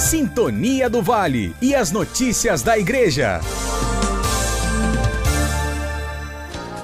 Sintonia do Vale e as notícias da Igreja.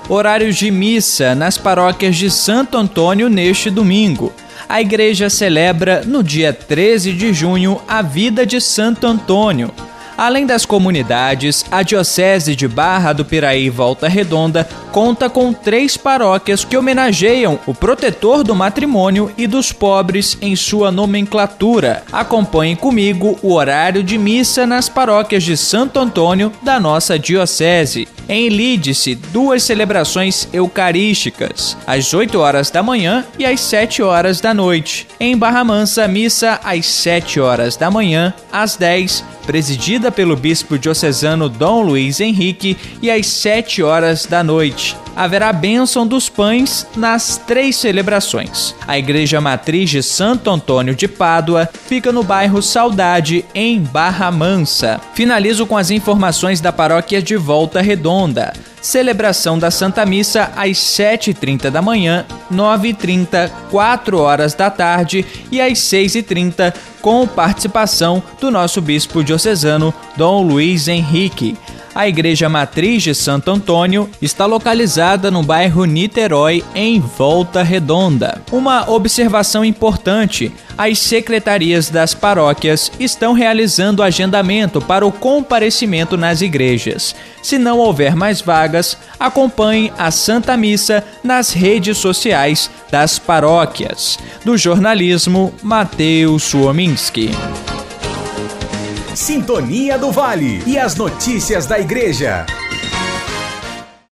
Horários de missa nas paróquias de Santo Antônio neste domingo. A igreja celebra no dia 13 de junho a vida de Santo Antônio. Além das comunidades, a Diocese de Barra do Piraí Volta Redonda conta com três paróquias que homenageiam o protetor do matrimônio e dos pobres em sua nomenclatura. Acompanhe comigo o horário de missa nas paróquias de Santo Antônio da nossa Diocese. Em Lídice, duas celebrações eucarísticas, às 8 horas da manhã e às 7 horas da noite. Em Barra Mansa, missa às 7 horas da manhã, às 10 presidida pelo bispo diocesano Dom Luiz Henrique, e às 7 horas da noite. Haverá bênção dos pães nas três celebrações. A Igreja Matriz de Santo Antônio de Pádua fica no bairro Saudade, em Barra Mansa. Finalizo com as informações da paróquia de Volta Redonda celebração da Santa Missa às 7h30 da manhã, 9h30, 4 horas da tarde e às 6h30, com participação do nosso bispo diocesano Dom Luiz Henrique. A Igreja Matriz de Santo Antônio está localizada no bairro Niterói, em Volta Redonda. Uma observação importante: as secretarias das paróquias estão realizando agendamento para o comparecimento nas igrejas. Se não houver mais vagas, acompanhe a Santa Missa nas redes sociais das paróquias. Do jornalismo, Mateus Suominski. Sintonia do Vale e as notícias da Igreja.